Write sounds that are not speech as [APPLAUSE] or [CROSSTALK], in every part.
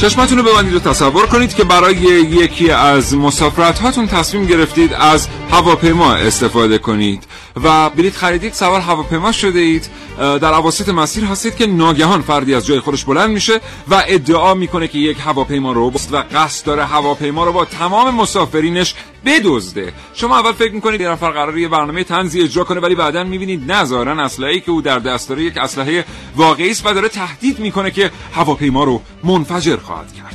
چشمتون رو ببندید و تصور کنید که برای یکی از مسافرت هاتون تصمیم گرفتید از هواپیما استفاده کنید و بلیط خریدید سوار هواپیما شده اید در عواسط مسیر هستید که ناگهان فردی از جای خودش بلند میشه و ادعا می‌کنه که یک هواپیما رو بست و قصد داره هواپیما رو با تمام مسافرینش بدزده. شما اول فکر می‌کنید یه نفر قراره یه برنامه تنزی اجرا کنه ولی بعدا می‌بینید نظارن اسلحه‌ای که او در دست داره یک اسلحه واقعی است و داره تهدید می‌کنه که هواپیما رو منفجر خواهد کرد.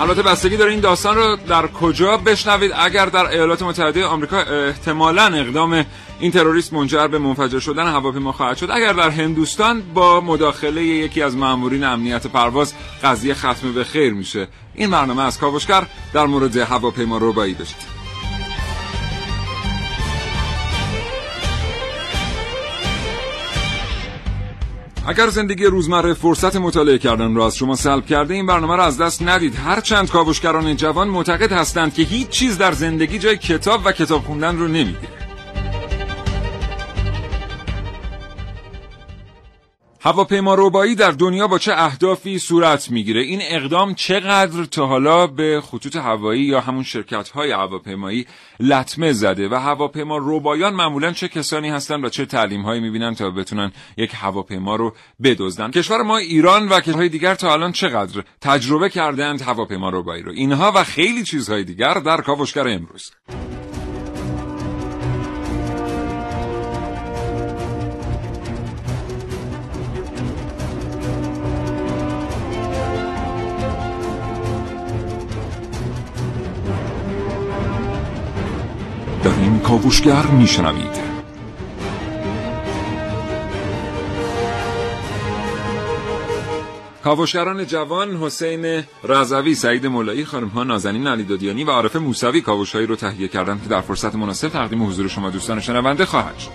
البته بستگی داره این داستان رو در کجا بشنوید. اگر در ایالات متحده آمریکا احتمالا اقدام این تروریست منجر به منفجر شدن هواپیما خواهد شد اگر در هندوستان با مداخله یکی از مامورین امنیت پرواز قضیه ختم به خیر میشه. این برنامه از کاوشگر در مورد هواپیما ربایی بشید اگر زندگی روزمره فرصت مطالعه کردن را از شما سلب کرده این برنامه را از دست ندید. هر چند کاوشگران جوان معتقد هستند که هیچ چیز در زندگی جای کتاب و کتاب خوندن رو نمی‌گیره هواپیما روبایی در دنیا با چه اهدافی صورت می‌گیره؟ این اقدام چقدر تا حالا به خطوط هوایی یا همون شرکت های هواپیمایی لطمه زده و هواپیما روبایان معمولا چه کسانی هستند و چه تعلیم هایی می‌بینن تا بتونن یک هواپیما رو بدزدن؟ کشور ما ایران و کشورهای دیگر تا الان چقدر تجربه کردند هواپیما روبایی رو؟ اینها و خیلی چیزهای دیگر در کاوشگر امروز. در این کاوشگر میشنوید. کاوشگران جوان حسین رضوی سعید مولایی خانم ها نازنین علی دادیانی و عارف موسوی کاوشهایی رو تهیه کردن که در فرصت مناسب تقدیم حضور شما دوستان شنونده خواهد شد.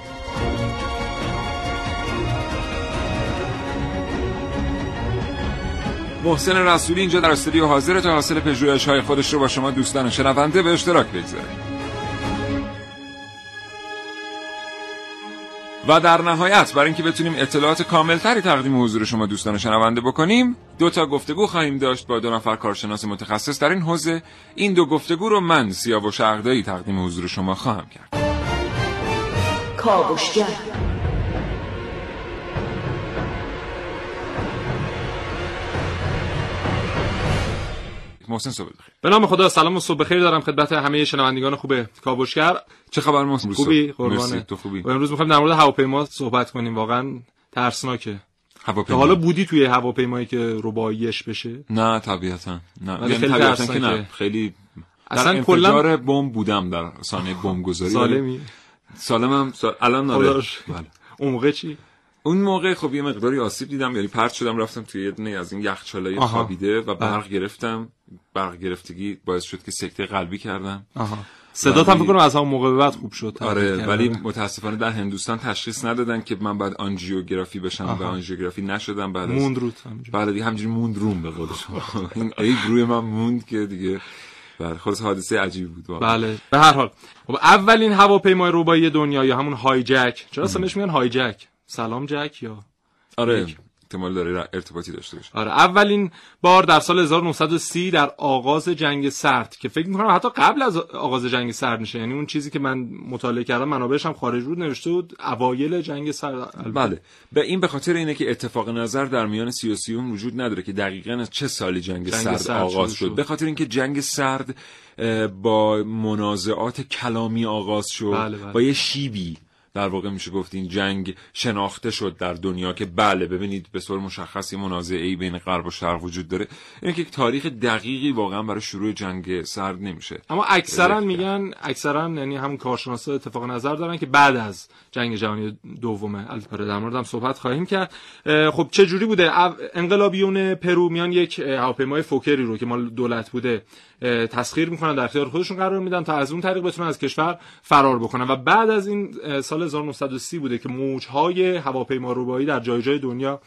محسن رسولی اینجا در استودیو حاضر تا حاصل پژوهش های خودش رو با شما دوستان شنونده به اشتراک بگذاره و در نهایت برای اینکه بتونیم اطلاعات کاملتری تقدیم حضور شما دوستان شنونده بکنیم دو تا گفتگو خواهیم داشت با دو نفر کارشناس متخصص در این حوزه. این دو گفتگو رو من سیاوش عقدایی تقدیم حضور شما خواهم کرد. کاوشگر. محسن صبح به نام خدا سلام و صبح بخیر دارم خدمت همه شنوندگان خوب کاوشگر. چه خبر محسن خوبی قربانه. تو خوبی؟ و امروز می‌خوایم در مورد هواپیما صحبت کنیم واقعا ترسناکه. هواپیما. حالا بودی توی هواپیمایی که رباییش بشه؟ نه طبیعتا. نه. یعنی خیلی طبیعتا که نه. ترسناکه. خیلی اصلا کلاً- بمب بودم در سانه بمب گذاری سالمی سالمم سال... الان آره. شکر. بله. اون موقع چی؟ اون موقع خب یه مقداری آسیب دیدم یعنی پرت شدم رفتم توی یه دونه از این یخچالای. خوابیده و برق. گرفتم برق گرفتگی باعث شد که سکته قلبی کردم آها صدات هم ولی- فکر کنم از همون موقع به بعد خوب شد آره ولی. متاسفانه در هندوستان تشخیص ندادن که من بعد آنژیوگرافی بشم و آها. آنژیوگرافی نشدم بعد از موند روت همینجوری. بعد دیگه همجوری موند روم به قول شما [LAUGHS] این عیب روی من موند که دیگه بله خلاص حادثه عجیبی بود واقعا بله به هر حال خب اولین هواپیمای ربایی دنیا یا همون های جک چرا اسمش میگن های جک سلام جک یا آره. احتمال داره ارتباطی داشته باشه آره اولین بار در سال 1930 در آغاز جنگ سرد که فکر می‌کنم حتی قبل از آغاز جنگ سرد میشه یعنی اون چیزی که من مطالعه کردم منابعش هم خارج بود نوشته بود اوایل جنگ سرد. بله به این به خاطر اینه که اتفاق نظر در میان سیاسیون وجود نداره که دقیقا از چه سالی جنگ, جنگ سرد, سرد آغاز شد شد. به خاطر اینکه جنگ سرد با منازعات کلامی آغاز شد بله، بله. با یه شیبی در واقع میشه گفت این جنگ شناخته شد در دنیا که بله ببینید به طور مشخصی منازعه بین غرب و شرق وجود داره. اینه که تاریخ دقیقی واقعا برای شروع جنگ سرد نمیشه. اما اکثرا میگن اکثرا یعنی هم کارشناسا اتفاق نظر دارن که بعد از جنگ جهانی دومه البته در موردم صحبت خواهیم کرد. خب چه جوری بوده؟ انقلابیون پرو میان یک هواپیمای فوکری رو که مال دولت بوده تسخیر می‌کنن در اختیار خودشون قرار میدن تا از اون طریق بتونن از کشور فرار بکنن. و بعد از این سال 1930 بوده که موجهای هواپیما روبایی در جای جای دنیا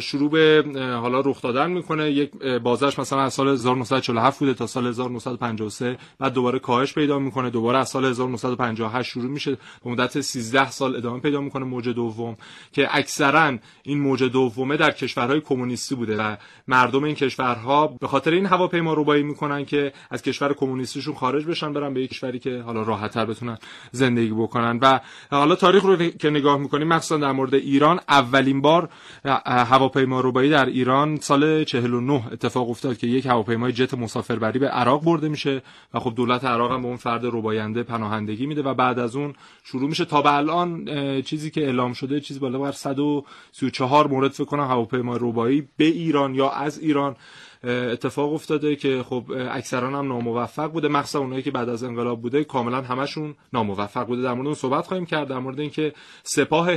شروع به حالا رخ دادن می‌کنه. یک بازش مثلا از سال 1947 بوده تا سال 1953 بعد دوباره کاهش پیدا می‌کنه. دوباره از سال 1958 شروع میشه. به مدت 13 سال ادامه پیدا می‌کنه موج دوم. که اکثرا این موج دومه در کشورهای کمونیستی بوده و مردم این کشورها به خاطر این هواپیما روبایی می‌کنن که از کشور کمونیستیشون خارج بشن برن به یک کشوری که حالا راحتتر بتونن زندگی بکنن. و حالا تاریخ رو که نگاه می‌کنیم مخصوصا در مورد ایران اولین بار هواپیما روبایی در ایران سال 49 اتفاق افتاد که یک هواپیمای جت مسافربری به عراق برده میشه و خب دولت عراق هم به اون فرد روباینده پناهندگی میده و بعد از اون شروع میشه. تا به الان چیزی که اعلام شده چیزی بالا بر 134 مورد فکر کنم هواپیما روبایی به ایران یا از ایران اتفاق افتاده که خب اکثرا هم ناموفق بوده مخصوصا اونایی که بعد از انقلاب بوده کاملا همشون ناموفق بوده در مورد اون صحبت خواهیم کرد در مورد اینکه سپاه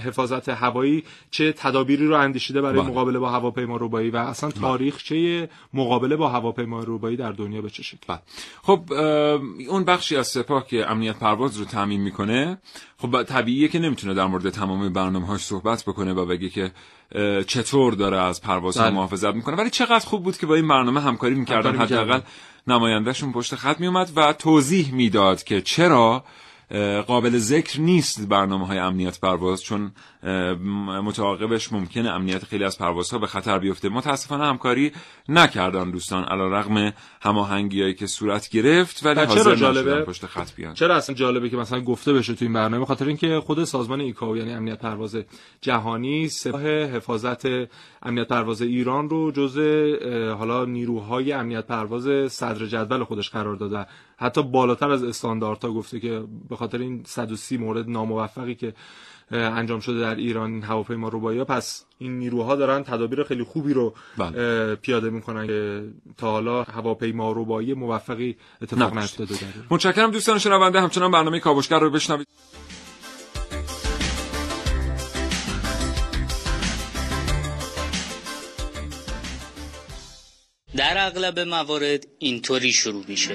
حفاظت هوایی چه تدابیری رو اندیشیده برای بله. مقابله با هواپیما روبایی و اصلا بله. تاریخچه مقابله با هواپیما روبایی در دنیا به چه شکل بله. خب اون بخشی از سپاه که امنیت پرواز رو تامین می‌کنه خب طبیعیه که نمی‌تونه در مورد تمام برنامه‌هاش صحبت بکنه و بگه که چطور داره از پرواز بله. محافظت می‌کنه. ولی چقدر خوب بود که با این برنامه همکاری می‌کردن. حداقل نمایندهشون پشت خط میومد و توضیح می‌داد که چرا قابل ذکر نیست برنامه های امنیت پرواز. چون متعاقبش ممکنه امنیت خیلی از پروازها به خطر بیفته. متاسفانه همکاری نکردن دوستان علی رغم هماهنگیایی که صورت گرفت ولی چرا جالبه؟ پشت خط بیان. چرا اصلا جالبه که مثلا گفته بشه تو این برنامه؟ خاطر اینکه خود سازمان ایکاو یعنی امنیت پرواز جهانی سپاه حفاظت امنیت پرواز ایران رو جزء حالا نیروهای امنیت پرواز صدر جدول خودش قرار داده. حتی بالاتر از استانداردها گفته که به خاطر این 130 مورد ناموفقی که انجام شده در ایران هواپیما روبایی پس این نیروها دارن تدابیر خیلی خوبی رو بله. پیاده می‌کنن که تا حالا هواپیما روبایی موفقی اتفاق نیفتاده متشکرم دوستان شنونده همچنان برنامه کاوشگر رو بشنوید. در اغلب موارد اینطوری شروع میشه.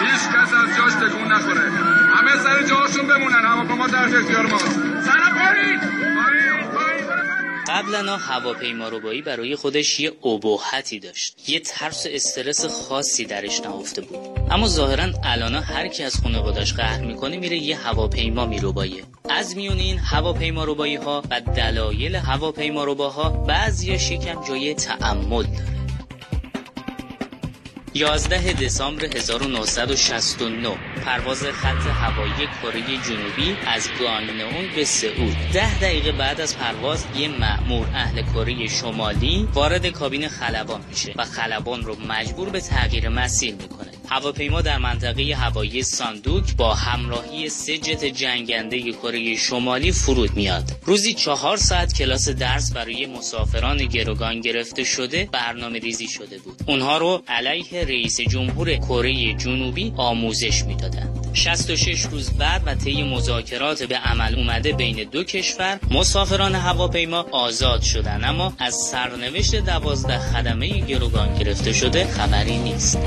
هیچ کس از جاش تکون نخوره. سر جاشون بمونن. هواپیما در اختیار ماست سلام قبلا هواپیما روبایی برای خودش یه ابهتی داشت. یه ترس و استرس خاصی درش نهفته بود. اما ظاهرا الانا هر کی از خانوادش قهر می‌کنه میره یه هواپیما میروبایه از میون این هواپیما روبایی ها و دلایل هواپیما روباها بعضی شکم جای تعمل داره. 11 دسامبر 1969 پرواز خط هوایی کره جنوبی از گانگنئون به سئول. ده دقیقه بعد از پرواز یه مأمور اهل کره شمالی وارد کابین خلبان میشه و خلبان رو مجبور به تغییر مسیر می‌کنه. هواپیما در منطقه هوایی ساندوک با همراهی سه جت جنگنده کره شمالی فرود میاد. روزی چهار ساعت کلاس درس برای مسافران گروگان گرفته شده برنامه ریزی شده بود. اونها رو علیه رئیس جمهور کره جنوبی آموزش می‌دادند. 66 روز بعد و طی مذاکرات به عمل اومده بین دو کشور مسافران هواپیما آزاد شدن. اما از سرنوشت دوازده خدمه گروگان گرفته شده خبری نیست.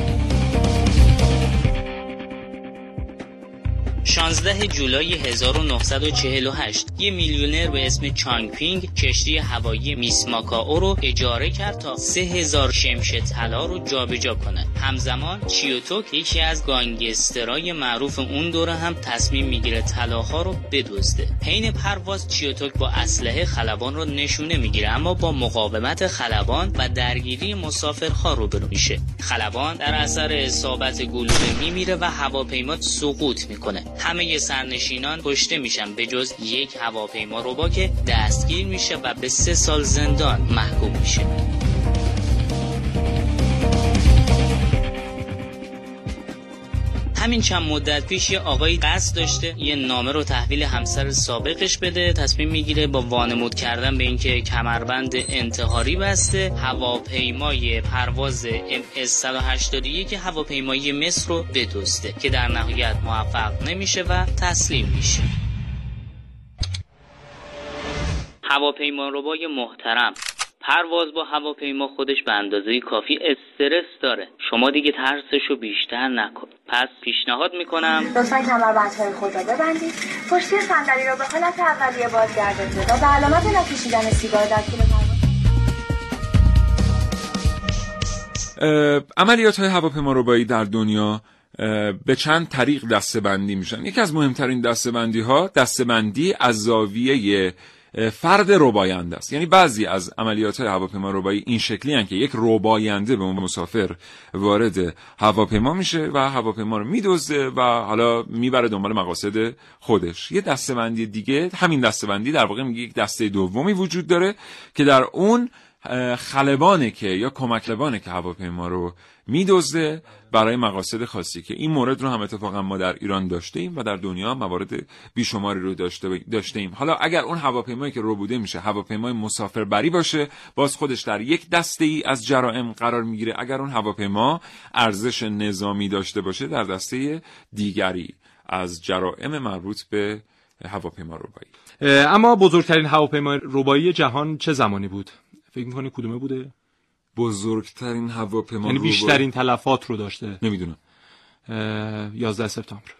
16 جولای 1948 یه میلیونر به اسم چانگ پینگ کشتی هوایی میسماکاو رو اجاره کرد تا 3000 شمش طلا رو جابجا کنه. همزمان چیوتوک یکی از گانگسترای معروف اون دوره هم تصمیم می‌گیره طلاها رو بدزده. حین پرواز چیوتوک با اسلحه خلبان رو نشونه می‌گیره اما با مقاومت خلبان و درگیری مسافرها روبرو میشه. خلبان در اثر اصابت گلوله میمیره و هواپیما سقوط می‌کنه. همه سرنشینان کشته میشن به جز یک هواپیما روبا که دستگیر میشه و به سه سال زندان محکوم میشه. همین چند مدت پیش یه آقایی قصد داشته یه نامه رو تحویل همسر سابقش بده تصمیم می‌گیره با وانمود کردن به اینکه کمربند انتحاری بسته هواپیمای پرواز MS 181 هواپیمایی مصر رو بدزده که در نهایت موفق نمیشه و تسلیم میشه. هواپیما محترم. پرواز با هواپیما خودش به اندازه کافی استرس داره. شما دیگه ترسشو بیشتر نکن. پس پیشنهاد می‌کنم. لطفا کمربندهای خود را ببندید. پشتی صندلی را به حالت اولیه بازگردانید. و به علامت نکشیدن سیگار در طول عملیات های هواپیما ربایی در دنیا به چند طریق دسته بندی میشن. یکی از مهمترین دسته بندی ها دسته بندی از زاویه فرد رباینده است. یعنی بعضی از عملیات هواپیما ربایی این شکلی هن که یک رباینده به اون مسافر وارد هواپیما میشه و هواپیما رو میدزده و حالا می‌بره دنبال مقاصد خودش. یه دسته بندی دیگه همین دسته بندی در واقع میگه یک دسته دومی وجود داره که در اون خلبانه که یا کمکلبانه که هواپیما رو میدزده برای مقاصد خاصی که این مورد رو هم اتفاقا ما در ایران داشته ایم و در دنیا موارد بیشماری رو داشته داشته ایم حالا اگر اون هواپیمایی که ربوده میشه هواپیمای مسافربری باشه باز خودش در یک دسته ای از جرائم قرار می‌گیره. اگر اون هواپیما ارزش نظامی داشته باشه در دسته دیگری از جرائم مربوط به هواپیما ربایی. اما بزرگترین هواپیما ربایی جهان چه زمانی بود؟ فکر می‌کنی کدومه بوده؟ بزرگترین هواپیما یعنی بیشترین تلفات رو داشته. نمی‌دونم. اه، 11 سپتامبر.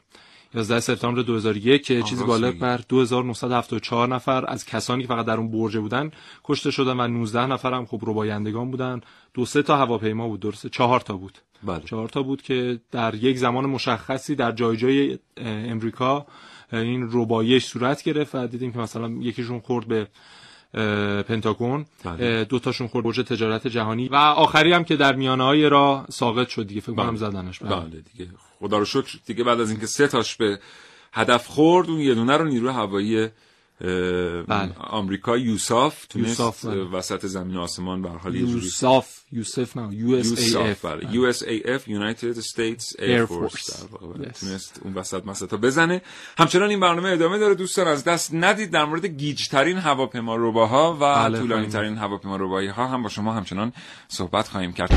11 سپتامبر 2001 که چیزی میگی. بر 2974 نفر از کسانی که فقط در اون برج بودن کشته شدن و 19 نفر هم خب ربایندگان بودن. دو سه تا هواپیما بود درسته؟ چهار تا بود. بله. چهار تا بود که در یک زمان مشخصی در جای جای امریکا این ربایش صورت گرفت و دیدیم که مثلا یکیشون خورد به پنتاگون. بله. دو تاشون خورد برج تجارت جهانی. و آخری هم که در میانه های راه ساقط شد دیگه فکر کنم زدنش. بله. بله دیگه. خدا رو شکر دیگه بعد از اینکه سه تاش به هدف خورد اون یه دونه رو نیروی هوایی بله. آمریکا USAF تونست USAF، بله. وسط زمین آسمان به حال USAF یوسف نه USAF بله USAF United States Air Air Force Force. در واقع بله. Yes. تونست اون وسط مسطا بزنه همچنان این برنامه ادامه داره دوستان از دست ندید در مورد گیج ترین هواپیما رباها و بله، طولانی. ترین هواپیما ربایی ها هم با شما همچنان صحبت خواهیم کرد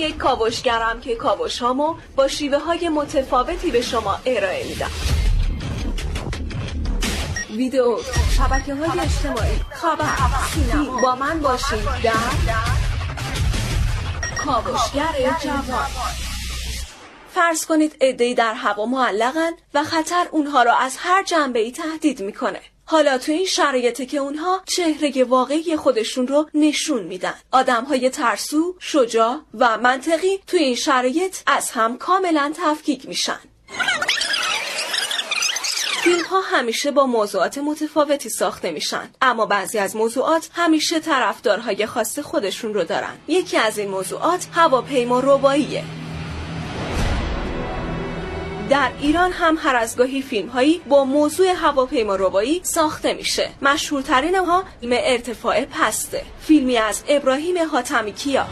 یک کاوشگرم که کاوش هامو با شیوه های متفاوتی به شما ارائه میدم. ویدیو شبکه های اجتماعی خبر سینما. با من باشید در کاوشگر جوان. فرض کنید عدهای در هوا معلقن و خطر اونها را از هر جنبه ای تهدید می‌کنه. حالا تو این شرایطه که اونها چهره واقعی خودشون رو نشون میدن. آدم های ترسو، شجاع و منطقی تو این شرایط از هم کاملا تفکیک میشن. فیلم ها همیشه با موضوعات متفاوتی ساخته میشن اما بعضی از موضوعات همیشه طرفدارهای خاص خودشون رو دارن. یکی از این موضوعات هواپیما رباییه در ایران هم هر از گاهی فیلم هایی با موضوع هواپیما ربایی ساخته میشه. مشهورترین ها فیلم ارتفاع پسته. فیلمی از ابراهیم حاتمی کیا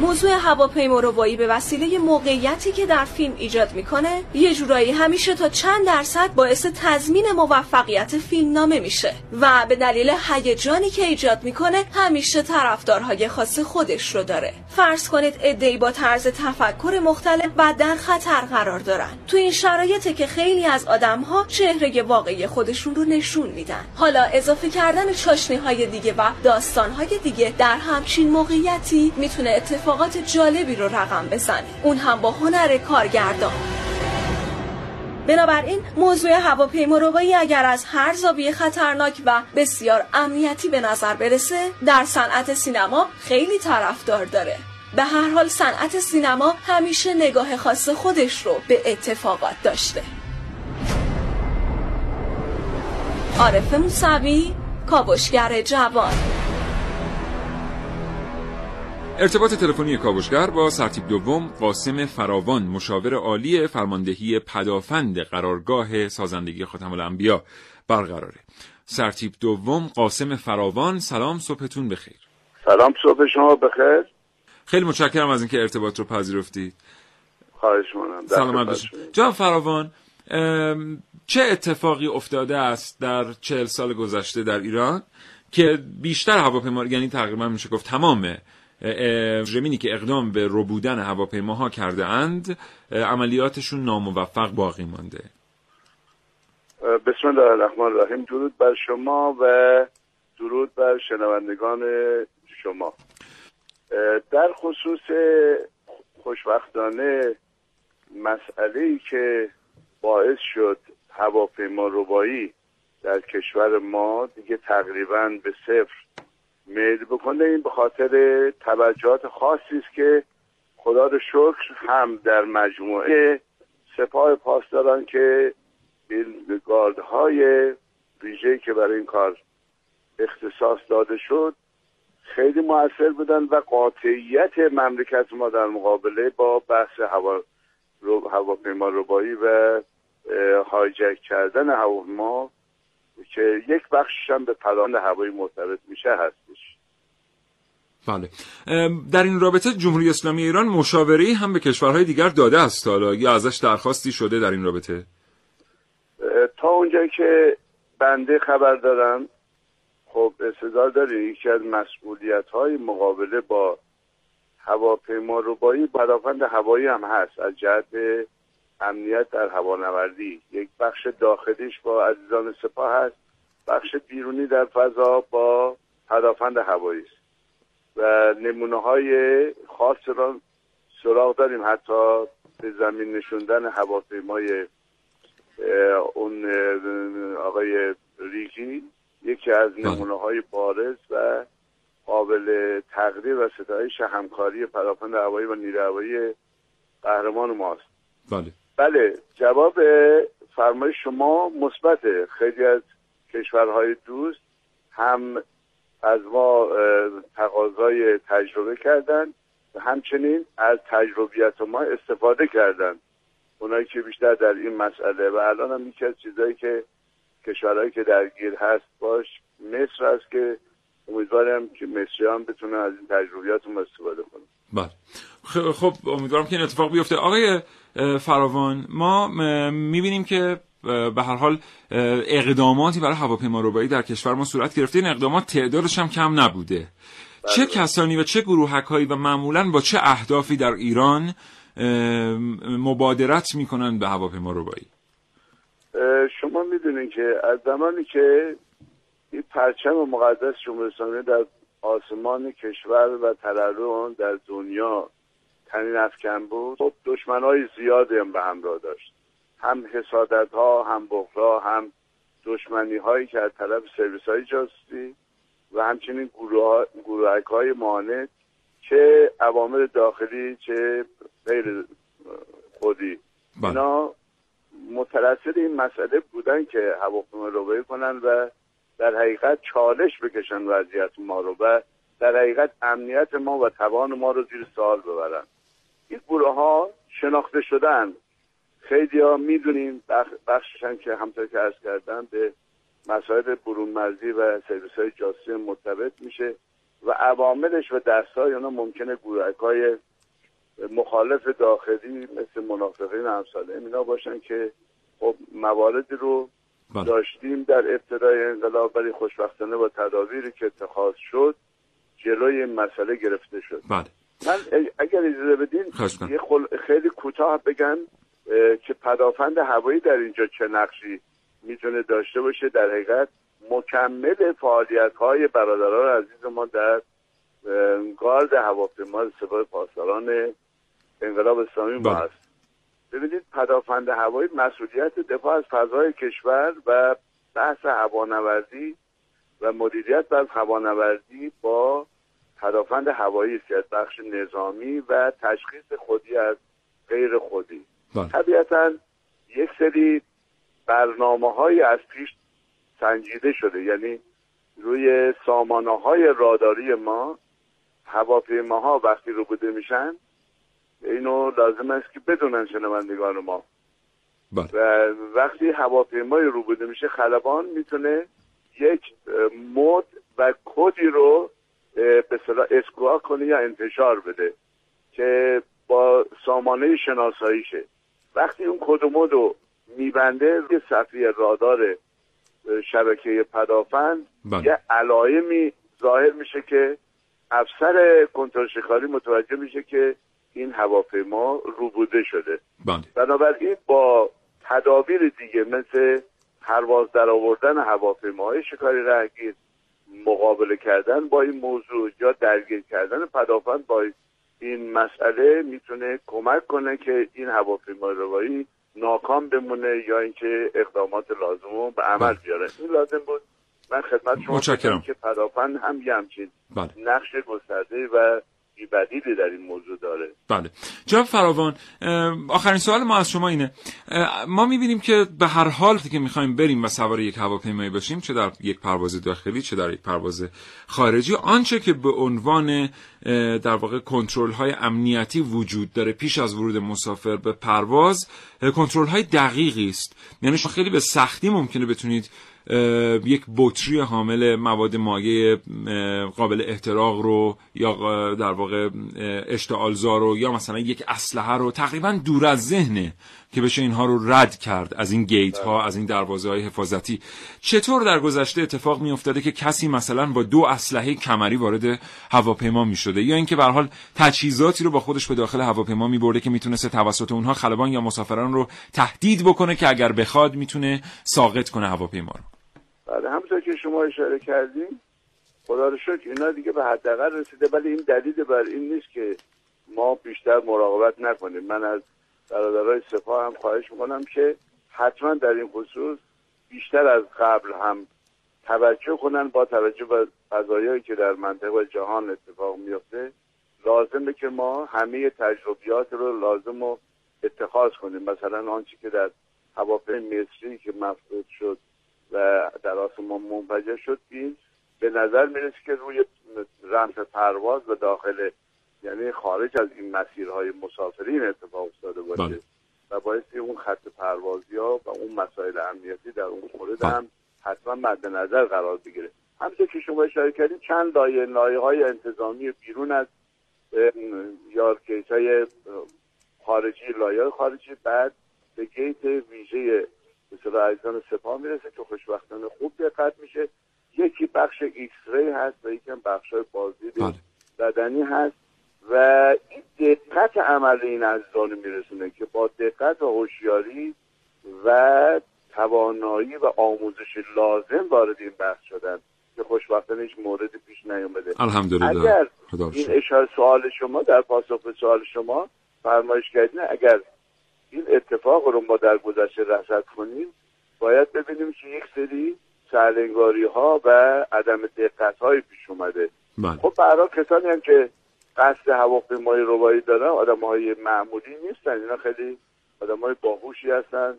موضوع هواپیما ربایی به وسیله موقعیتی که در فیلم ایجاد می‌کنه یه جورایی همیشه تا چند درصد باعث تضمین موفقیت فیلم نامه میشه و به دلیل هیجانی که ایجاد می‌کنه همیشه طرفدارهای خاص خودش رو داره. فرض کنید عدهای با طرز تفکر مختلف و در خطر قرار دارن. تو این شرایطه که خیلی از آدمها چهره واقعی خودشون رو نشون میدن. حالا اضافه کردن چاشنی های دیگه و داستان های دیگه در همچین موقعیتی می‌تونه اتفاقات جالبی رو رقم بزنه اون هم با هنر کارگردان بنابراین موضوع هواپیما ربایی اگر از هر زاویه خطرناک و بسیار امنیتی به نظر برسه در صنعت سینما خیلی طرفدار داره. به هر حال صنعت سینما همیشه نگاه خاص خودش رو به اتفاقات داشته. عارف موسوی کاوشگر جوان. ارتباط تلفنی کاوشگر با سرتیب دوم قاسم فراوان مشاور عالی فرماندهی پدافند قرارگاه سازندگی خاتم الانبیا برقراره. سرتیپ دوم قاسم فراوان سلام صبحتون بخیر. سلام صبح شما بخیر. خیلی متشکرم از اینکه ارتباط رو پذیرفتید خواهش می‌کنم. سلام جناب فراوان چه اتفاقی افتاده است در چهل سال گذشته در ایران که بیشتر هواپیما یعنی تقریبا میشه گفت تمام رژیمی که اقدام به ربودن هواپیماها کرده اند عملیاتشون ناموفق باقی مانده. بسم الله الرحمن الرحیم. درود بر شما و درود بر شنوندگان شما. در خصوص خوشبختانه مسئله ای که باعث شد هواپیما ربایی در کشور ما دیگه تقریبا به صفر میل بکنه این به خاطر توجهات خاصی است که خدا رو شکر هم در مجموعه سپاه پاسداران که این گاردهای ویژه که برای این کار اختصاص داده شد خیلی موثر بودن و قاطعیت مملکت ما در مقابله با بحث هوا هواپیما ربایی و هایجک کردن هواپیما که یک بخشش هم به پلان هوایی مرتبط میشه هستش. بله. در این رابطه جمهوری اسلامی ایران مشاوره هم به کشورهای دیگر داده است. حالا یا ازش درخواستی شده در این رابطه؟ تا اونجا که بنده خبر دارم خب استدار داره یکی از مسئولیت های مقابله با هواپیما ربایی پدافند هوایی هم هست. از جهت امنیت در هوانوردی. یک بخش داخلیش با عزیزان سپاه هست. بخش بیرونی در فضا با پدافند هوایی است. و نمونه های خاص را سراغ داریم. حتی به زمین نشوندن هواپیمای اون آقای ریگی یکی از بله. نمونه های بارز و قابل تقدیر و ستایش همکاری پدافند هوایی و نیروی هوایی قهرمان ماست بله. بله جواب فرمای شما مثبت خیلی از کشورهای دوست هم از ما تقاضای تجربه کردن و همچنین از تجربیت ما استفاده کردن. اونایی که بیشتر در این مسئله و الان هم یکی از چیزهایی که کشورهایی که درگیر هست باش مصر هست که امیدوارم که مصریان بتونن از این تجربیات استفاده کنن بله. خب امیدوارم که این اتفاق بیفته. آقای فراوان. ما می‌بینیم که به هر حال اقداماتی برای هواپیما ربایی در کشور ما صورت گرفته. این اقدامات تعدادش هم کم نبوده. بله. چه کسانی و چه گروهک هایی و معمولا با چه اهدافی در ایران مبادرت می‌کنن به هواپیما ربایی شما می‌دونید که از زمانی که این پرچم مقدس جمهوری اسلامی در آسمان کشور و تررم در دنیا تنین افکن بود خب دشمن های زیادی هم به همراه داشت. هم حسادت ها هم بخرا هم دشمنی هایی که از طرف سرویس های جاستی و همچنین گروه های مانع چه عوامل داخلی چه غیر خودی. بله. اینا مترسد این مسئله بودن که هواپیما رو کنن و در حقیقت چالش بکشن وضعیت ما رو و در حقیقت امنیت ما و توان ما رو زیر سوال ببرن. این گروه ها شناخته شدن خیلی ها می‌دونیم بخششن که همطور که ارز کردن به مسائل برون مرزی و سرویس های جاسی مرتبط میشه و عواملش و دستای اونا ممکنه گروهک های مخالف داخلی مثل منافقین امثال اینا باشن که خب مواردی رو بله. داشتیم در ابتدای انقلاب ولی خوشبختانه با تدابیری که اتخاذ شد جلوی این مسئله گرفته شد بله. من اگر اجازه بدین یه خیلی کوتاه بگم که پدافند هوایی در اینجا چه نقشی می‌تونه داشته باشه. در حقیقت مکمل فعالیت های برادران عزیز ما در گارد هواپیما سپاه پاسداران انقلاب اسلامی ما بله. هست ببینید پدافند هوایی مسئولیت دفاع از فضای کشور و بحث هوانوردی و مدیریت از هوانوردی با پدافند هوایی است از بخش نظامی و تشخیص خودی از غیر خودی بله. طبیعتا یک سری برنامه های از پیش سنجیده شده یعنی روی سامانه های راداری ما هواپیماها وقتی رو بوده میشن اینو لازم است که بدونن شنوندگان ما بله. و وقتی هواپیمای رو بوده میشه خلبان می‌تونه یک مد و کدی رو به صلاح اسکوا کنه یا انتشار بده که با سامانه شناساییشه وقتی اون کد و مد رو میبنده یه صفحه رادار شبکه پدافند بله. یه علائمی ظاهر میشه که افسر کنترل شکاری متوجه میشه که این هواپیما روبوده شده. بله. بنابراین با تدابیر دیگه مثل پرواز در آوردن هواپیماهای شکاری رهگیر مقابله کردن با این موضوع یا درگیر کردن پدافند با این مسئله می‌تونه کمک کنه که این هواپیمای روایی ناکام بمونه یا اینکه اقدامات لازم رو به عمل بله. بیاره این لازم بود من خدمت شما متشکرم. که پدافند هم یه همچین بله نقش گسترده و بیبدیلی در این موضوع داره. بله. جناب فراوان آخرین سوال ما از شما اینه. ما می‌بینیم که به هر حال که می‌خوایم بریم و سوار یک هواپیمایی باشیم چه در یک پرواز داخلی چه در یک پرواز خارجی آنچه که به عنوان در واقع کنترل های امنیتی وجود داره پیش از ورود مسافر به پرواز کنترل های دقیقی است. یعنی شما خیلی به سختی ممکنه بتونید یک بطری حامل مواد مایع قابل احتراق رو یا در واقع اشتعالزا رو یا مثلا یک اسلحه رو تقریبا دور از ذهنه که بشه اینها رو رد کرد از این گیت ها از این دروازه های حفاظتی. چطور در گذشته اتفاق می افتاده که کسی مثلا با دو اسلحه کمری وارد هواپیما می شده یا اینکه به حال تجهیزاتی رو با خودش به داخل هواپیما می برده که می‌تونسته توسط اونها خلبان یا مسافران رو تهدید بکنه که اگر بخواد می‌تونه ساقط کنه هواپیما رو. بله همونطور که شما اشاره کردیم خدا رو شکر اینا دیگه به حداقل رسیده ولی این دلیل بر این نیست که ما بیشتر مراقبت نکنیم. من از برادرای سپاه هم خواهش می‌کنم که حتما در این خصوص بیشتر از قبل هم توجه کنن با توجه به قضایایی که در منطقه و جهان اتفاق میفته لازمه که ما همه تجربیات رو لازم رو اتخاذ کنیم. مثلا آنچه که در هواپیمای مصری که مفقود شد و در آسمان منفجر شد این به نظر می‌رسه که روی رمز پرواز و داخل یعنی خارج از این مسیرهای مسافرین اتفاق افتاده باشه بله. و بایستی اون خط پروازی ها و اون مسائل امنیتی در اون مورد بله. هم حتما مد نظر قرار بگیره همونطور که شما اشاره کردید چند لایه لایه های انتظامی بیرون از یارکیس های خارجی لایه خارجی بعد به گیت ویژه مثل عزیزان سپاه می‌رسه که خوشبختانه خوب دقت میشه یکی بخش X-ray هست و یکی هم بخش های بازدید بله. بدنی هست و این دقت عمل این عزیزان میرسونه که با دقت و هوشیاری و توانایی و آموزش لازم وارد این بحث شدن که خوشبختانه هیچ موردی پیش نیومده الحمدلله اگر این. اشاره سوال شما در پاسخ به سوال شما فرمایش کردین اگر این اتفاق رو ما در گذشته رصد کنیم. باید ببینیم که یک سری سرلنگاری ها و عدم دقت های پیش اومده. بله. خب برای کسانی هم که قصد هواپیمای روایی دارن آدم های معمولی نیستن. اینا خیلی آدم های باهوشی هستن.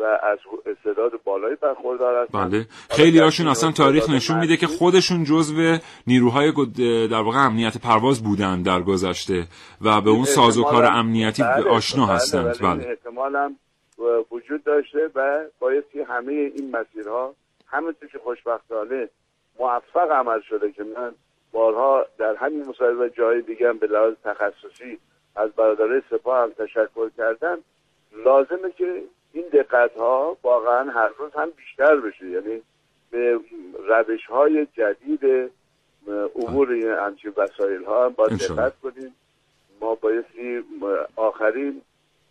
و از استعداد بالایی برخوردار هستن. بله. خیلی هاشون اصلا تاریخ نشون میده که خودشون جزو نیروهای در واقع امنیت پرواز بودن در گذشته و به اون ساز و کار احتمالاً- امنیتی بله، آشنا بله، هستند. بله. احتمال هم وجود داشته و بایستی همه این مسیرها همونطور که خوشبختانه موفق عمل شده که من بارها در همین مصاحبه و جای دیگه هم به لحاظ تخصصی از برادرای سپاه هم تشکر کردم لازمه که این دقت ها واقعا هر روز هم بیشتر بشه. یعنی به روش های جدید عبور این همچین وسایل ها هم باید. دقت کنیم. ما بایستی آخرین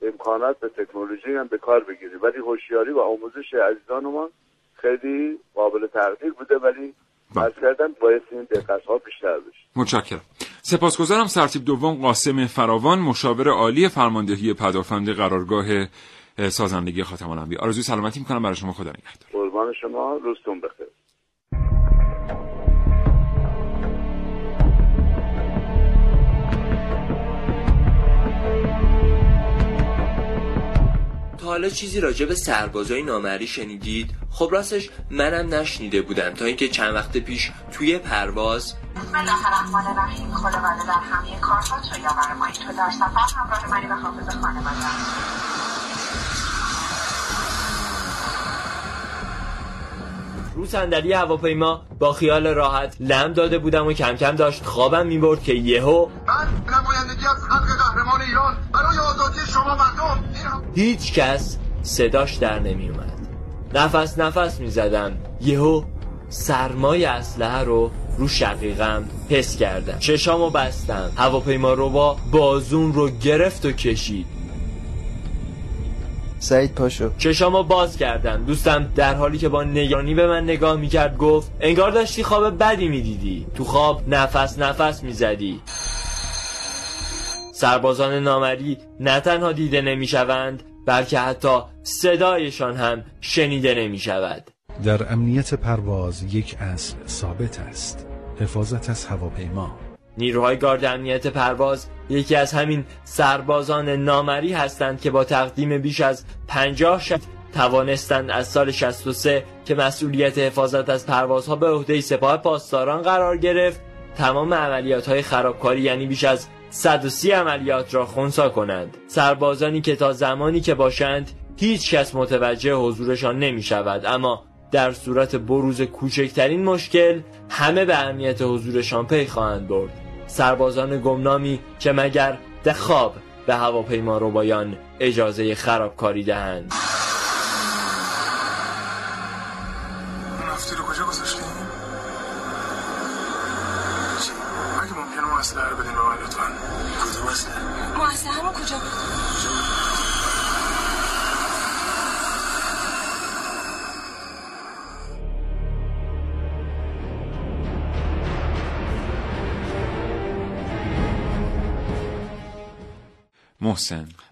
امکانات به تکنولوژی هم به کار بگیریم. ولی هوشیاری و آموزش عزیزانمان خیلی قابل تقدیر بوده ولی بله. از کردن بایستی این دقت ها بیشتر بشه. متشکرم. سپاسگزارم سرتیب دوم قاسم فراوان مشاور عالی فرماندهی پدافند قرارگاه اه، سازندگی خاتم الانبیا. آرزوی سلامتی می‌کنم برای شما خدا نگهدار. قربان شما روزتون بخیر. تا حالا چیزی راجع به سربازای نامری شنیدید؟ خب راستش منم نشنیده بودم تا اینکه چند وقت پیش توی پرواز الرحیم خداوند در همه کارها تو یاور مایی تو در سفر همراه منی و حافظ خانواده. رو صندلی هواپیما با خیال راحت لم داده بودم و کم کم داشت خوابم می‌برد که یهو من نمایندگی از خلق قهرمان ایران برای آزادی شما مردم هیچ کس صداش در نمی اومد نفس نفس می زدم یهو سرمای اسلحه رو رو شقیقم حس کردم. چشامو بستم. هواپیما رو با بازون رو گرفت و کشید. سعید پاشو. چشامو باز کردم. دوستم در حالی که با نگرانی به من نگاه می‌کرد گفت انگار داشتی خواب بدی می‌دیدی. تو خواب نفس نفس می‌زدی. سربازان نامری نه تنها دیده نمی‌شوند بلکه حتی صدایشان هم شنیده نمی شود در امنیت پرواز یک اصل ثابت است. حفاظت از هواپیما. نیروهای گارد امنیت پرواز یکی از همین سربازان نامری هستند که با تقدیم بیش از 50 شب توانستند از سال 63 که مسئولیت حفاظت از پروازها به عهده سپاه پاسداران قرار گرفت تمام عملیات های خرابکاری یعنی بیش از 130 عملیات را خونسا کنند. سربازانی که تا زمانی که باشند هیچ کس متوجه حضورشان نمی شود اما در صورت بروز کوچکترین مشکل همه به اهمیت حضورشان پی خواهند برد. سربازان گمنامی که مگر ده خواب به هواپیما رو بایان اجازه خرابکاری دهند.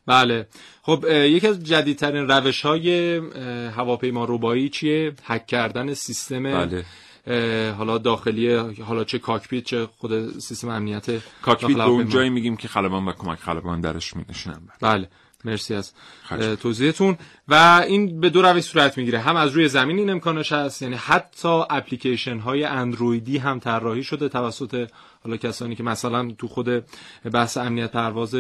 بله. خب یکی از جدیدترین روش های هواپیما روبایی چیه؟ هک کردن سیستم بله. حالا داخلی حالا چه کاکپیت چه خود سیستم امنیت کاکپیت به اون جایی میگیم که خلبان و کمک خلبان درش می‌نشینن. بله. مرسی از توضیحتون. و این به دو روش صورت می‌گیره. هم از روی زمین این امکانش هست یعنی حتی اپلیکیشن های اندرویدی هم طراحی شده توسط حالا کسانی که مثلا تو خود بحث امنیت پرواز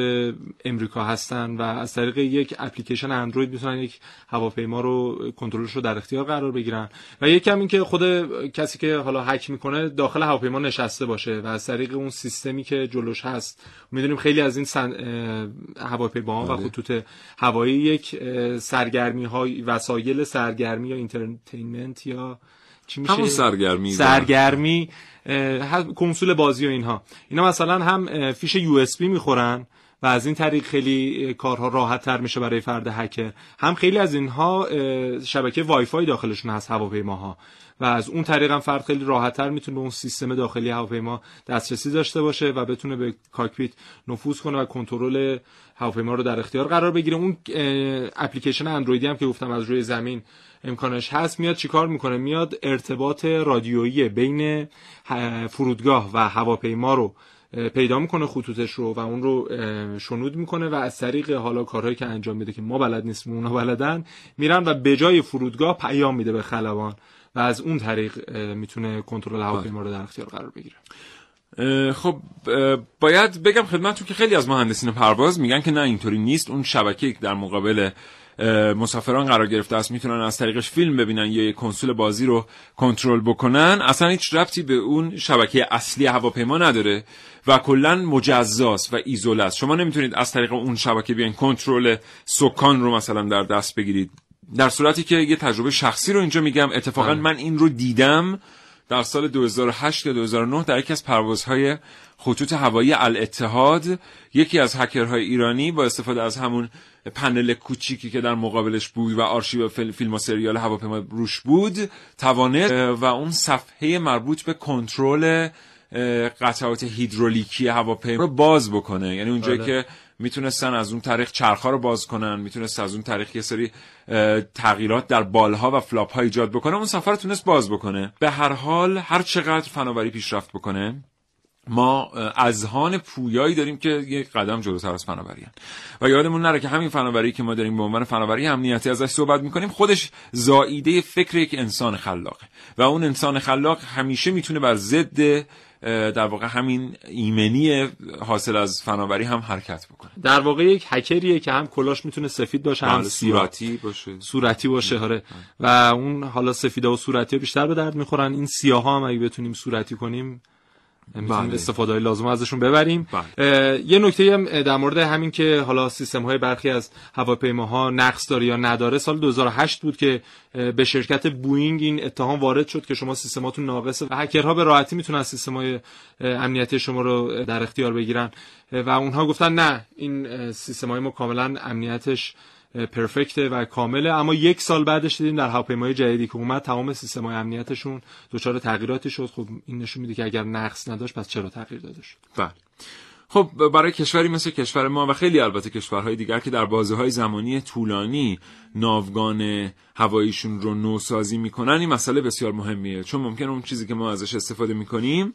امریکا هستن و از طریق یک اپلیکیشن اندروید می‌تونن یک هواپیما رو کنترلش رو در اختیار قرار بگیرن. و یکم این که خود کسی که حالا هک می‌کنه داخل هواپیما نشسته باشه و از طریق اون سیستمی که جلوش هست می‌دونیم خیلی از این سن... هواپیماها و خطوط هوایی یک سرگرمی های وسایل سرگرمی یا entertainment یا چی میشه؟ همون سرگرمی سرگرمی کنسول بازی و اینها. اینا مثلا هم فیش USB می‌خورن و از این طریق خیلی کارها راحت تر میشه برای فرد هکر. هم خیلی از اینها شبکه وای فای داخلشون هست هواپیماها. و از اون طریق هم فرد خیلی راحت تر می‌تونه به اون سیستم داخلی هواپیما دسترسی داشته باشه و بتونه به cockpit نفوذ کنه و کنترل هواپیما رو در اختیار قرار بگیره. اون اپلیکیشن اندرویدی هم که گفتم از روی زمین امکانش هست. میاد چیکار می‌کنه؟ میاد ارتباط رادیویی بین فرودگاه و هواپیما رو پیدا می‌کنه خطوطش رو و اون رو شنود می‌کنه و از طریق حالا کارهایی که انجام میده که ما بلد نیستیم اونا بلدن میرن و به جای فرودگاه پیام میده به خلبان و از اون طریق می‌تونه کنترل هواپیما رو در اختیار قرار بگیره. خب باید بگم خدمتتون که خیلی از مهندسین پرواز میگن که نه اینطوری نیست. اون شبکه در مقابل مسافران قرار گرفته است می‌تونن از طریقش فیلم ببینن یا یک کنسول بازی رو کنترل بکنن. اصلا هیچ ربطی به اون شبکه اصلی هواپیما نداره و کلا مجزاست و ایزوله است. شما نمی‌تونید از طریق اون شبکه بیاین. کنترل سکان رو مثلا در دست بگیرید. در صورتی که یه تجربه شخصی رو اینجا میگم. اتفاقا من این رو دیدم در سال 2008 یا 2009 در یکی از پروازهای خطوط هوایی الاتحاد. یکی از هکرهای ایرانی با استفاده از همون پنل کوچیکی که در مقابلش بود و آرشیو فیلم و سریال هواپیما روش بود توانست و اون صفحه مربوط به کنترل قطعات هیدرولیکی هواپیما رو باز بکنه. یعنی اونجایی که می‌تونستن از اون طریق چرخها رو باز کنن می‌تونست از اون طریق یه سری تغییرات در بالها و فلاپ ها ایجاد بکنه اون صفحه رو تونست باز بکنه. به هر حال هر چقدر فناوری پیشرفت بکنه ما اذهان پویایی داریم که یک قدم جلوتر از فناوری و یادمون نره که همین فناوری که ما داریم به عنوان فناوری امنیتی ازش صحبت می‌کنیم خودش زائیده فکر یک انسان خلاقه. و اون انسان خلاق همیشه می‌تونه بر ضد در واقع همین ایمنی حاصل از فناوری هم حرکت بکنه. در واقع یک هکریه که هم کلاش می‌تونه سفید باشه هم بله، صورتی باشه. صورتی باشه آره. و اون حالا سفیده و صورتی بیشتر به درد می‌خورن. این سیاه ها هم اگه بتونیم صورتی کنیم می‌تونیم بله. استفاده های لازم ازشون ببریم بله. یه نکته هم در مورد همین که حالا سیستم های برخی از هواپیماها نقص داره یا نداره سال 2008 بود که به شرکت بوینگ این اتهام وارد شد که شما سیستماتون ناقصه و هکرها به راحتی می‌تونن سیستم های امنیتی شما رو در اختیار بگیرن و اونها گفتن نه این سیستم های ما کاملا امنیتش پرفکته و کامله. اما یک سال بعدش دیدیم در هواپیمای جدیدی که اومد تمام سیستم های امنیتشون دچار تغییراتی شد. خب این نشون میده که اگر نقص نداشت پس چرا تغییر داده شد؟ بله. خب برای کشوری مثل کشور ما و خیلی البته کشورهای دیگر که در بازه های زمانی طولانی ناوگان هواییشون رو نوسازی می‌کنن این مسئله بسیار مهمیه. چون ممکن اون چیزی که ما ازش استفاده می‌کنیم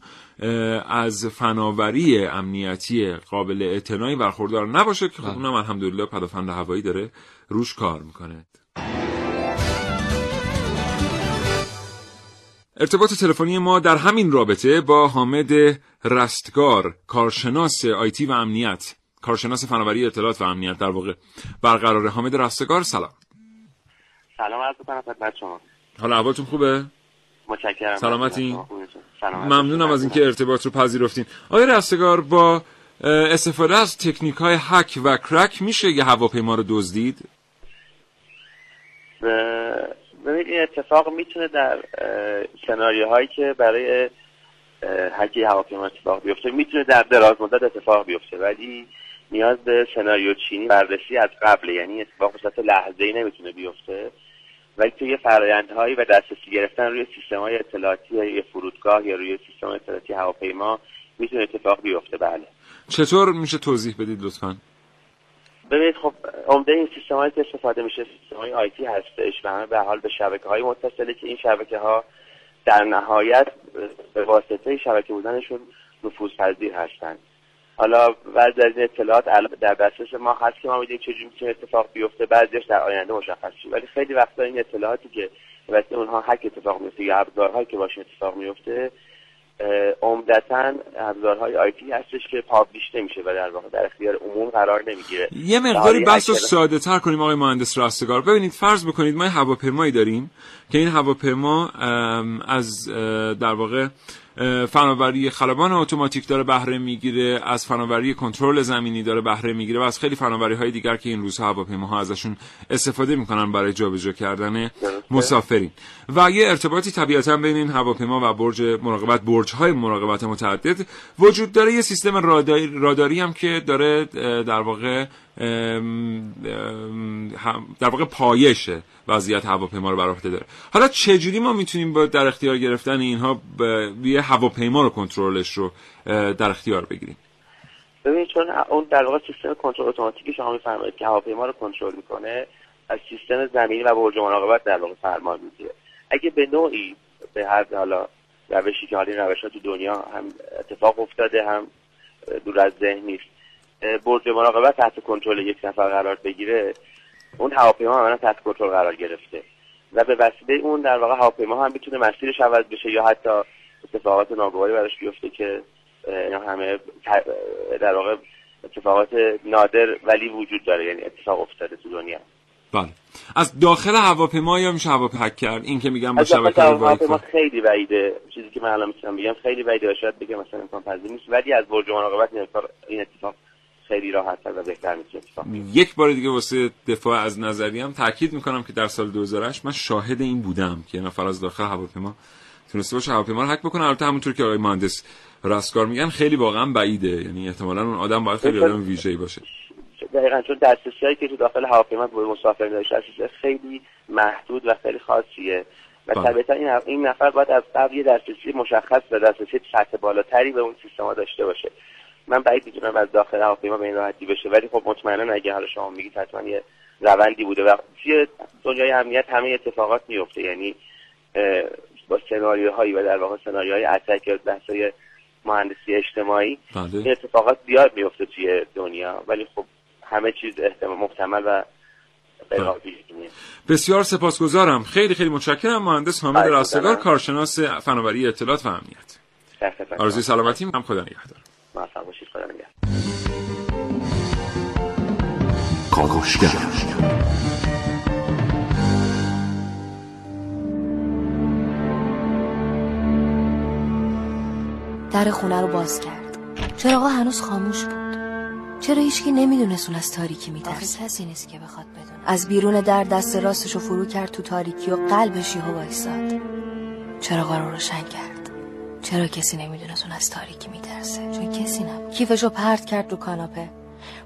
از فناوری امنیتی قابل اعتنایی برخوردار نباشه که خب اونم الحمدلله پدافند هوایی داره روش کار می‌کنه. ارتباط تلفنی ما در همین رابطه با حامد رستگار کارشناس آیتی و امنیت. کارشناس فناوری اطلاعات و امنیت در واقع. برقرار حامد رستگار سلام. سلام عرض می‌کنم خدمت شما. حالا احوالتون خوبه؟ متشکرم. سلامتی؟ سلامت ممنونم از اینکه ارتباط رو پذیرفتین. آقای رستگار با استفاده از تکنیک های هک و کرک میشه یه هواپیما رو دزدید؟ ببینید این اتفاق می‌تونه در سناریوهایی که برای هکی هواپیما اتفاق بیفته می‌تونه در دراز مدت اتفاق بیفته ولی نیاز به سناریو چینی بررسی از قبل یعنی اتفاق به صورت لحظه‌ای نمی‌تونه بیفته. ولی توی فرآیندهایی و دسترسی گرفتن روی سیستم های اطلاعاتی یا فرودگاه یا روی سیستم اطلاعاتی هواپیما می‌تونه اتفاق بیفته. بله. چطور میشه توضیح بدید لطفا؟ ببینید خب عمده این سیستم هایی که استفاده میشه سیستم های آیتی هستش و همه به حال به شبکه های متصله که این شبکه ها در نهایت به واسطه شبکه بودنشون نفوذ پذیر هستند حالا بعضی از این اطلاعات در دسترس ما هست که ما می‌دونیم چجوری می‌تونه اتفاق بیفته بعضیش در آینده مشخص شه ولی خیلی وقتا این اطلاعاتی که واسه اونها هک اتفاق میفته یا ابزارهایی که باشون اتفاق میفته عمدتا ابزارهای آیتی هستش که پابلیش نمیشه و در واقع در اختیار عموم قرار نمی‌گیره. یه مقداری بحث رو ساده تر کنیم آقای مهندس رستگار ببینید فرض بکنید ما هواپیمایی داریم که این هواپیما از در واقع فناوری خلبان اتوماتیک داره بهره می‌گیره از فناوری کنترل زمینی داره بهره می‌گیره و از خیلی فناوری های دیگر که این روزها هواپیماها ازشون استفاده می‌کنن برای جابجا کردن مسافرین. و یه ارتباطی طبیعتا بین این هواپیما و برج مراقبت برج های مراقبت متعدد وجود داره. یه سیستم راداری, راداری هم که داره در واقع در واقع پایش وضعیت هواپیما رو بر داره. حالا چجوری ما می‌تونیم با در اختیار گرفتن اینها یه هواپیما رو کنترلش رو در اختیار بگیریم؟ ببینید چون اون در واقع سیستم کنترل اتوماتیکی شما میفرمایید که هواپیما رو کنترل می‌کنه از سیستم زمینی و برج مراقبت در واقع فرمان می‌گیره. اگه به نوعی به هر حالا روشی که حالی روش ها تو دنیا هم اتفاق افتاده هم دور از ذهن نیست برج مراقبت تحت کنترل یک نفر قرار بگیره اون هواپیما هم تحت کنترل قرار گرفته. و به وسیله اون در واقع هواپیما هم می‌تونه مسیرش عوض بشه یا حتی اتفاقات ناگواری براش بیفته که اینا همه در واقع اتفاقات نادر ولی وجود داره یعنی اتفاق افتاده تو دنیا. بله. از داخل هواپیما یا میشه هواپیما هک کرد؟ این که میگم با شبکه هواپیما خیلی بعیده. چیزی که من الان می‌تونم بگم خیلی بعیده شاید بگم مثلا امکان پذیر نیست ولی از برج مراقبت این اتفاق خیلی راحت و بهتر می‌تونه اتفاق. یک بار دیگه واسه دفاع از نظریم تاکید می‌کنم که در سال 2008 من شاهد این بودم که نفر از داخل هواپیما تونسته باشه هواپیما رو هک بکنه. البته همونطور که آقای مهندس رستگار میگن خیلی واقعا بعیده. یعنی احتمالاً اون آدم باید خیلی آدم ویژه‌ای باشه. دقیقا چون دسترسی که تو داخل هواپیما به مسافرین داشته خیلی محدود و خیلی خاصیه. و طبیعتا این این نفر باید از قبل یه دسترسی مشخص و دسترسی سطح بالاتری به اون سیستما داشته باشه. من بعید می‌دونم از داخل هواپیما به این راحتی بشه ولی خب مطمئنا اگه حالا شما میگید حتما یه روندی بوده و توی دنیای امنیت همه اتفاقات میفته یعنی با سناریوهایی و در واقع سناریوهای اتک یا بحثای مهندسی اجتماعی بله. این اتفاقات زیاد میفته توی دنیا. ولی خب همه چیز احتمال محتمل و بسیار سپاسگزارم. خیلی خیلی متشکرم. مهندس حامد رستگار کارشناس فناوری اطلاعات و امنیت. آرزوی. سلامتی. هم خدا نگهدار. موفق باشید خدا نگهدار. در خونه رو باز کرد. چراغا هنوز خاموش بود. چرا هیچکی نمی‌دونست اون از تاریکی میترسه؟ کسی نیست که بخواد بدونه. از بیرون در دست راستشو فرو کرد تو تاریکی و قلبش یهو وایساد. چراغا رو روشن کرد. چرا کسی نمی‌دونست اون از تاریکی میترسه؟ چون کسی نبود کیفشو پرت کرد رو کاناپه.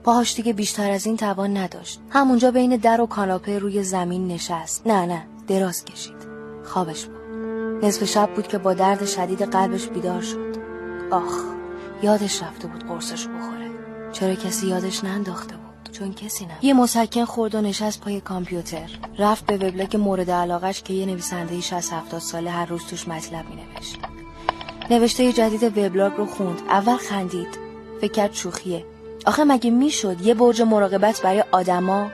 پاهاش دیگه بیشتر از این توان نداشت. همونجا بین در و کاناپه روی زمین نشست. نه نه. دراز کشید. خوابش بود نصف شب بود که با درد شدید قلبش بیدار شد. آخ یادش رفته بود قرصش بخوره. چرا کسی یادش ننداخته بود؟ چون کسی نه. یه مسکن خورد و نشست پای کامپیوتر. رفت به وبلاگ مورد علاقش که یه نویسنده 60 70 ساله هر روز توش مطلب مینوشت. نوشته جدید وبلاگ رو خوند. اول خندید. فکر کرد شوخیه. آخه مگه می‌شد یه برج مراقبت برای آدما؟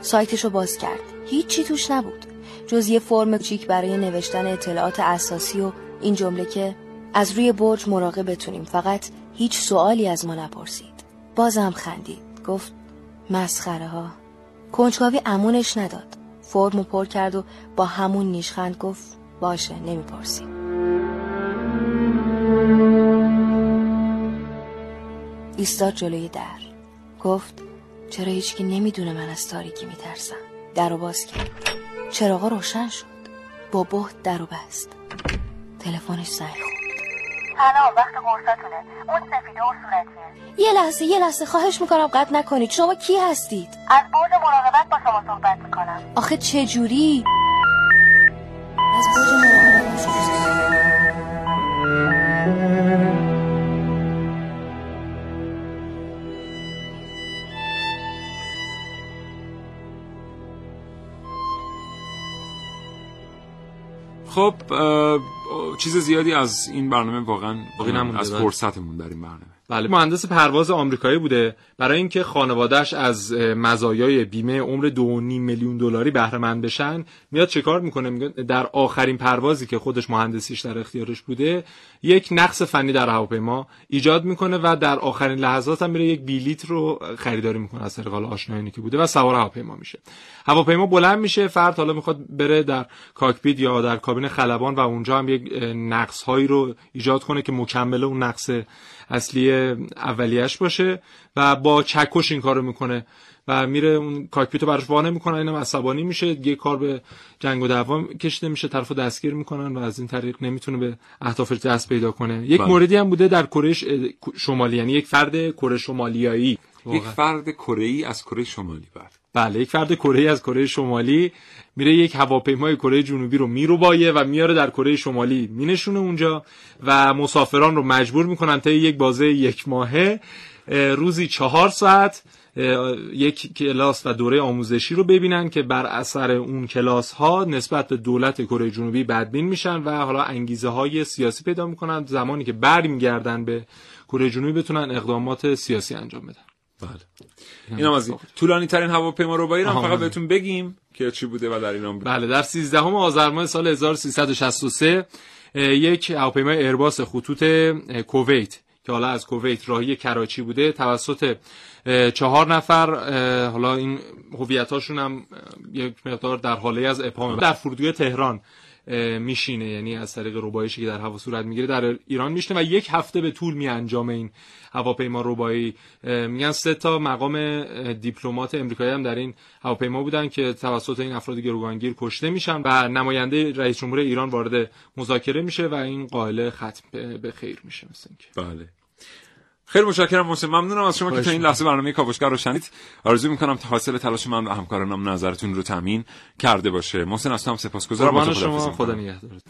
سایتش رو باز کرد. هیچی توش نبود. جز یه فرم کوچیک برای نوشتن اطلاعات اساسی و این جمله که از روی برج مراقب بتونیم. فقط هیچ سوالی از ما نپرسید. بازم خندید. گفت مسخره ها کنجکاوی امونش نداد. فرمو پر کرد و با همون نیشخند گفت باشه نمی‌پرسیم. ایستاد جلوی در. گفت چرا هیچکی نمی‌دونه من از تاریکی میترسم؟ در رو باز کرد. چراغا روشن شد. با بهت در رو بست. تلفنش زنگ خورد. سلام وقت قرصاتونه اون سفیده و صورتیه یه لحظه یه لحظه. خواهش می‌کنم قطع نکنید. شما کی هستید؟ از برج مراقبت با شما صحبت می‌کنم. آخه چه جوری از برج مراقبت با شما صحبت خب چیز زیادی از این برنامه واقعا از. فرصتمون در این برنامه بله. مهندس پرواز آمریکایی بوده. برای اینکه خانوادهش از مزایای بیمه عمر دو نیم میلیون دلاری بهره مند بشن میاد چه کار می‌کنه؟ میگه در آخرین پروازی که خودش مهندسیش در اختیارش بوده یک نقص فنی در هواپیما ایجاد می‌کنه و در آخرین لحظات هم میره یک بلیت رو خریداری می‌کنه از طریق آشنایانی که بوده و سوار هواپیما میشه. هواپیما بلند میشه فرد حالا می‌خواد بره در کاکپیت یا در کابین خلبان و اونجا هم یک نقص هایی رو ایجاد کنه که مکمل اون نقص اصلی اولیش باشه و با چکش این کارو می‌کنه. و میره اون کاکپیت رو براش وانه می‌کنن اینم عصبانی میشه. یه کار به جنگ و دعوا کشیده میشه طرفو دستگیر می‌کنن و از این طریق نمی‌تونه به اهدافش دست پیدا کنه. یک بله. موردی هم بوده در کره شمالی یعنی یک فرد کره شمالیایی. یک. فرد کره ای از کره شمالی بعد بله یک فرد کره ای از کره شمالی میره یک هواپیمای کره جنوبی رو میروبایه و میاره در کره شمالی. مینشونه اونجا و مسافران رو مجبور می‌کنن تا یک بازه یک ماهه اه، روزی چهار ساعت یک کلاس و دوره آموزشی رو ببینن که بر اثر اون کلاس ها نسبت به دولت کره جنوبی بدبین میشن و حالا انگیزه های سیاسی پیدا می‌کنن. زمانی که برمیگردن به کره جنوبی بتونن اقدامات سیاسی انجام بدن. بله. اینم از این. طولانی ترین هواپیما ربایی رو هم آها. فقط بهتون بگیم که چی بوده و در ایران بوده بله در 13 آذر ماه سال 1363 اه، یک هواپیمای ایرباس خطوط کویت که حالا از کویت راهی کراچی بوده توسط چهار نفر حالا این هویتاشون هم یک مقدار در حاله از ابهام در فرودگاه تهران میشینه یعنی از طریق ربایشی که در هوا صورت می‌گیره در ایران میشینه و یک هفته به طول میانجام این هواپیما ربایی میگن سه تا مقام دیپلمات امریکایی هم در این هواپیما بودن که توسط این افراد گروگانگیر کشته میشن و نماینده رئیس جمهور ایران وارد مذاکره میشه و این قائله ختم به- خیر میشه مثل اینکه. بله. خیلی متشکرم محسن. ممنونم از شما که تا این لحظه برنامه کاوشگر رو شنید آرزو می‌کنم حاصل تلاش من و همکارانم نظرتون رو تامین کرده باشه. محسن از تو هم سپاسگزارم شما. خدا. نگهدارت